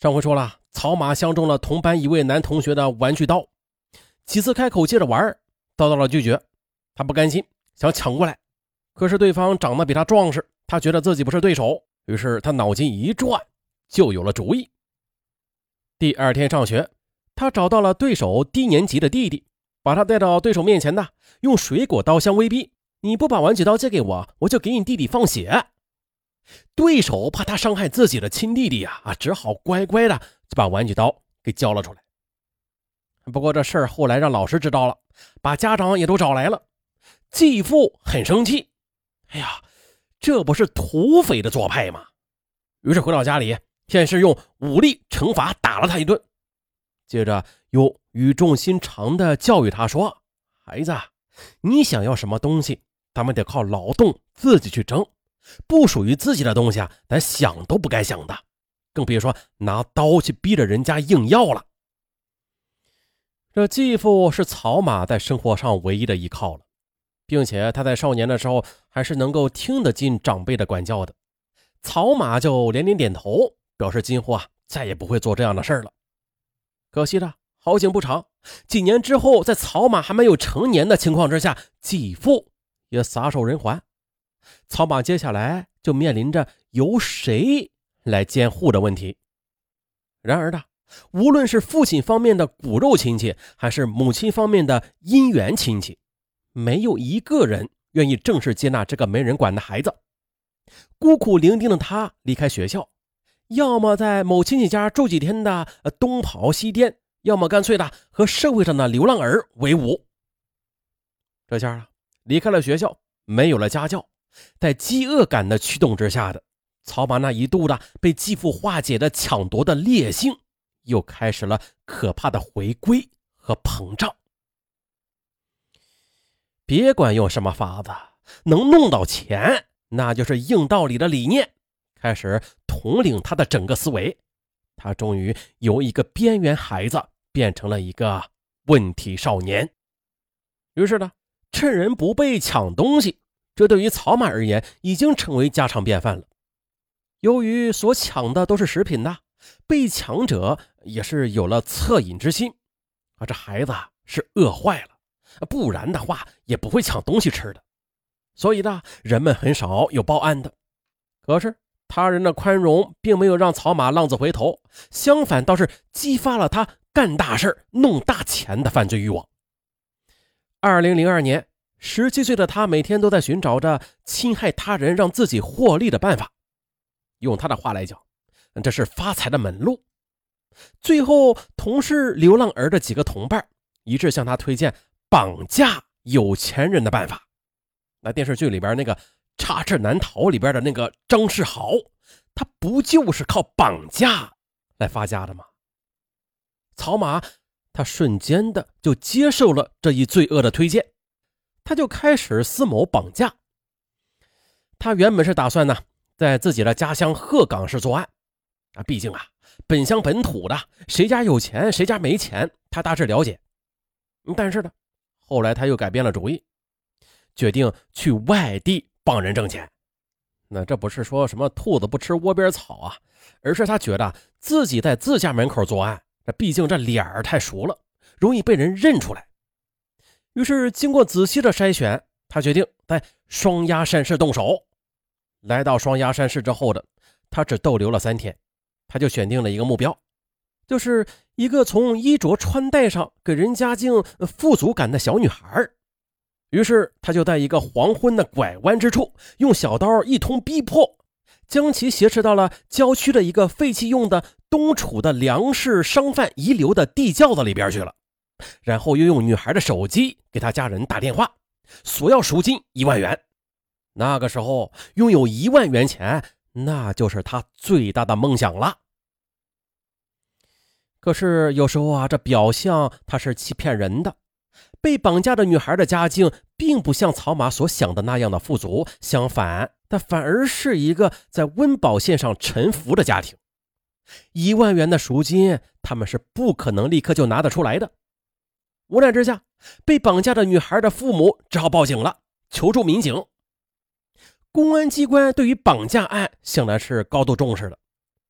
上回说了，草马相中了同班一位男同学的玩具刀，几次开口借着玩，遭到了拒绝。他不甘心，想抢过来，可是对方长得比他壮实，他觉得自己不是对手，于是他脑筋一转，就有了主意。第二天上学，他找到了对手低年级的弟弟，把他带到对手面前的，用水果刀相威逼：“你不把玩具刀借给我，我就给你弟弟放血。”对手怕他伤害自己的亲弟弟呀，啊，只好乖乖的就把玩具刀给交了出来。不过这事儿后来让老师知道了，把家长也都找来了。继父很生气，哎呀，这不是土匪的做派吗？于是回到家里，先是用武力惩罚打了他一顿，接着又语重心长的教育他说：“孩子，你想要什么东西，咱们得靠劳动自己去争。”不属于自己的东西啊，咱想都不该想的，更别说拿刀去逼着人家硬要了。这继父是草马在生活上唯一的依靠了，并且他在少年的时候还是能够听得进长辈的管教的。草马就连连点头，表示今后啊再也不会做这样的事了。可惜的好景不长，几年之后，在草马还没有成年的情况之下，继父也撒手人寰。曹马接下来就面临着由谁来监护的问题。然而呢，无论是父亲方面的骨肉亲戚，还是母亲方面的姻缘亲戚，没有一个人愿意正式接纳这个没人管的孩子。孤苦伶仃的他离开学校，要么在某亲戚家住几天的东跑西颠，要么干脆的和社会上的流浪儿为伍。这下啊，离开了学校，没有了家教。在饥饿感的驱动之下的曹麻，那一度的被继父化解的抢夺的烈性，又开始了可怕的回归和膨胀。别管用什么法子，能弄到钱，那就是硬道理的理念，开始统领他的整个思维。他终于由一个边缘孩子变成了一个问题少年。于是呢，趁人不备抢东西。这对于曹马而言，已经成为家常便饭了。由于所抢的都是食品呐，被抢者也是有了恻隐之心啊。这孩子是饿坏了，不然的话也不会抢东西吃的。所以呢，人们很少有报案的。可是他人的宽容并没有让曹马浪子回头，相反倒是激发了他干大事、弄大钱的犯罪欲望。二零零二年。十七岁的他每天都在寻找着侵害他人让自己获利的办法。用他的话来讲，这是发财的门路。最后，同是流浪儿的几个同伴一致向他推荐绑架有钱人的办法。那电视剧里边那个《插翅难逃》里边的那个张世豪，他不就是靠绑架来发家的吗？曹马他瞬间的就接受了这一罪恶的推荐。他就开始思谋绑架。他原本是打算呢，在自己的家乡鹤岗市作案，啊，毕竟啊，本乡本土的，谁家有钱，谁家没钱，他大致了解。但是呢，后来他又改变了主意，决定去外地帮人挣钱。那这不是说什么兔子不吃窝边草啊，而是他觉得自己在自家门口作案，这毕竟这脸儿太熟了，容易被人认出来。于是，经过仔细的筛选，他决定在双鸭山市动手。来到双鸭山市之后的他，只逗留了三天，他就选定了一个目标，就是一个从衣着穿戴上给人家境富足感的小女孩。于是，他就在一个黄昏的拐弯之处，用小刀一通逼迫，将其挟持到了郊区的一个废弃用的东楚的粮食商贩遗留的地窖子里边去了。然后又用女孩的手机给他家人打电话，索要赎金一万元。那个时候拥有一万元钱，那就是他最大的梦想了。可是有时候啊，这表象他是欺骗人的。被绑架的女孩的家境并不像曹马所想的那样的富足，相反，她反而是一个在温饱线上沉浮的家庭。一万元的赎金，他们是不可能立刻就拿得出来的。无奈之下，被绑架的女孩的父母只好报警了，求助民警。公安机关对于绑架案向来是高度重视的，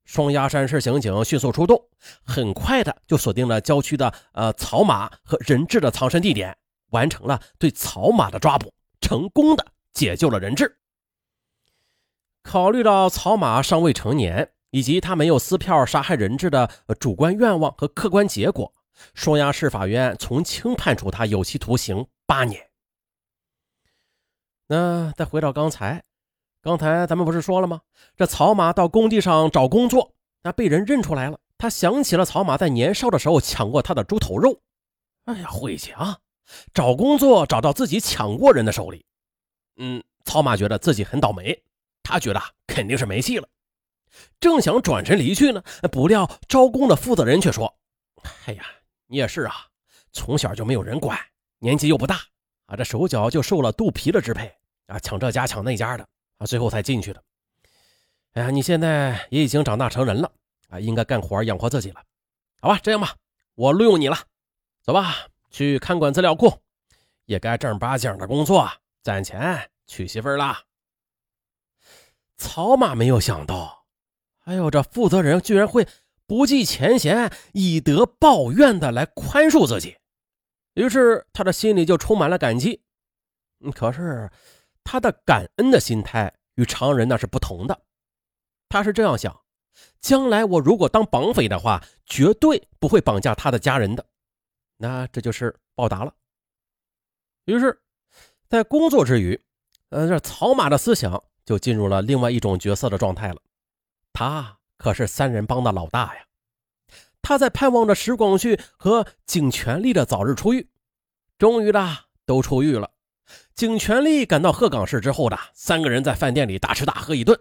双鸭山市刑警迅速出动，很快的就锁定了郊区的呃草马和人质的藏身地点，完成了对草马的抓捕，成功的解救了人质。考虑到草马尚未成年，以及他没有撕票杀害人质的主观愿望和客观结果，双鸭市法院从轻判处他有期徒刑八年。那再回到刚才。刚才咱们不是说了吗？这草马到工地上找工作，那被人认出来了。他想起了草马在年少的时候抢过他的猪头肉。哎呀，晦气啊！找工作找到自己抢过人的手里。嗯，草马觉得自己很倒霉，他觉得肯定是没戏了。正想转身离去呢，不料招工的负责人却说：“哎呀，你也是啊，从小就没有人管，年纪又不大啊，这手脚就受了肚皮的支配啊，抢这家抢那家的。”啊，最后才进去的。哎呀，你现在也已经长大成人了啊，应该干活养活自己了。好吧，这样吧，我录用你了，走吧，去看管资料库，也该正儿八经的工作，攒钱娶媳妇了。草马没有想到，哎呦，这负责人居然会不计前嫌、以德报怨的来宽恕自己，于是他的心里就充满了感激。可是。他的感恩的心态与常人那是不同的，他是这样想：将来我如果当绑匪的话，绝对不会绑架他的家人的，那这就是报答了。于是，在工作之余，呃，这草马的思想就进入了另外一种角色的状态了。他可是三人帮的老大呀，他在盼望着石广旭和景全力的早日出狱。终于啦，都出狱了。景全力赶到鹤岗市之后的三个人在饭店里大吃大喝一顿，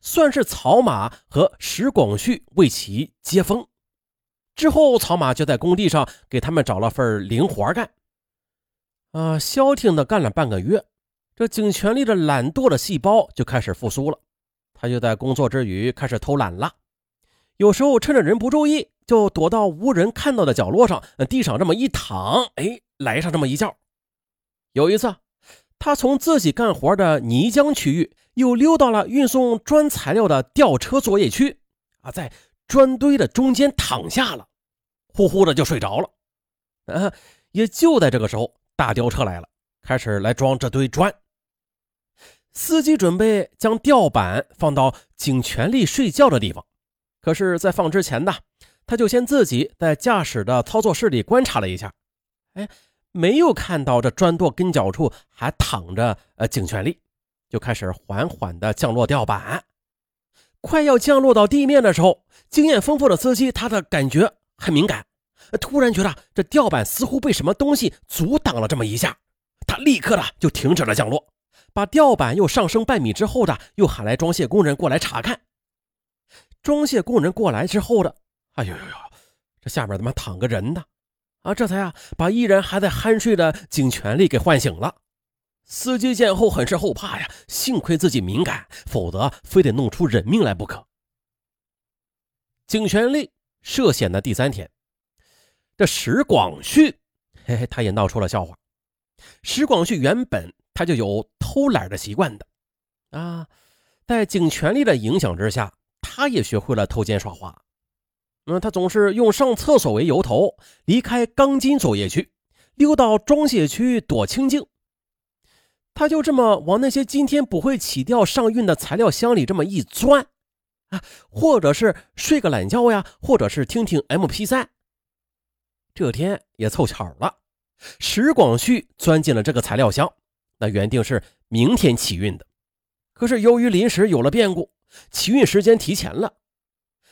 算是草马和石广旭为其接风。之后，草马就在工地上给他们找了份零活干。啊，消停的干了半个月，这景全力的懒惰的细胞就开始复苏了。他就在工作之余开始偷懒了，有时候趁着人不注意，就躲到无人看到的角落上，地上这么一躺，哎，来上这么一觉。有一次，他从自己干活的泥浆区域又溜到了运送砖材料的吊车作业区，啊，在砖堆的中间躺下了，呼呼的就睡着了。啊，也就在这个时候，大吊车来了，开始来装这堆砖。司机准备将吊板放到警全力睡觉的地方，可是，在放之前呢，他就先自己在驾驶的操作室里观察了一下，哎。没有看到这砖垛跟脚处还躺着呃警全力，就开始缓缓的降落吊板。快要降落到地面的时候，经验丰富的司机他的感觉很敏感，突然觉得这吊板似乎被什么东西阻挡了这么一下，他立刻的就停止了降落，把吊板又上升半米之后的又喊来装卸工人过来查看。装卸工人过来之后的，哎呦呦呦，这下面怎么躺个人呢？啊，这才啊把依然还在酣睡的景全力给唤醒了。司机见后很是后怕呀，幸亏自己敏感，否则非得弄出人命来不可。景全力涉险的第三天，这石广旭，嘿嘿，他也闹出了笑话。石广旭原本他就有偷懒的习惯的，啊，在警权力的影响之下，他也学会了偷奸耍滑。嗯，他总是用上厕所为由头，离开钢筋作业区，溜到装卸区躲清静。他就这么往那些今天不会起吊上运的材料箱里这么一钻，啊，或者是睡个懒觉呀，或者是听听 MP3。这天也凑巧了，石广旭钻进了这个材料箱。那原定是明天起运的，可是由于临时有了变故，起运时间提前了。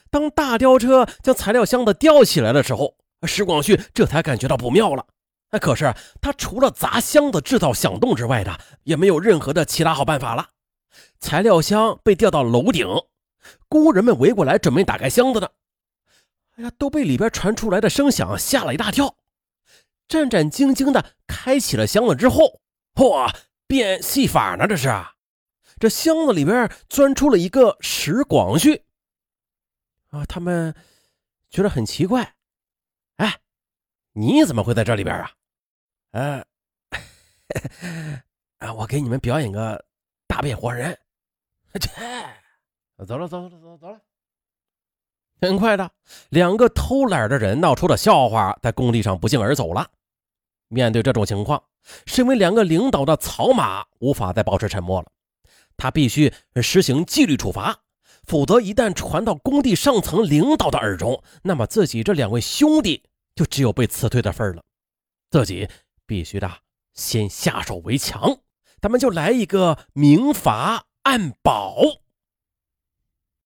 当大吊车将材料箱子吊起来的时候，石广旭这才感觉到不妙了。哎，可是他除了砸箱子制造响动之外的，也没有任何的其他好办法了。材料箱被吊到楼顶，工人们围过来准备打开箱子呢。哎呀，都被里边传出来的声响吓了一大跳。战战兢兢的开启了箱子之后，嚯，变戏法呢！这是，这箱子里边钻出了一个石广旭。啊，他们觉得很奇怪。哎，你怎么会在这里边啊？呃，啊，我给你们表演个大变活人。切，走了，走了，走了，走了。很快的，两个偷懒的人闹出了笑话，在工地上不胫而走了。面对这种情况，身为两个领导的草马无法再保持沉默了，他必须实行纪律处罚，否则一旦传到工地上层领导的耳中，那么自己这两位兄弟就只有被辞退的份了。自己必须的先下手为强，咱们就来一个明罚暗保。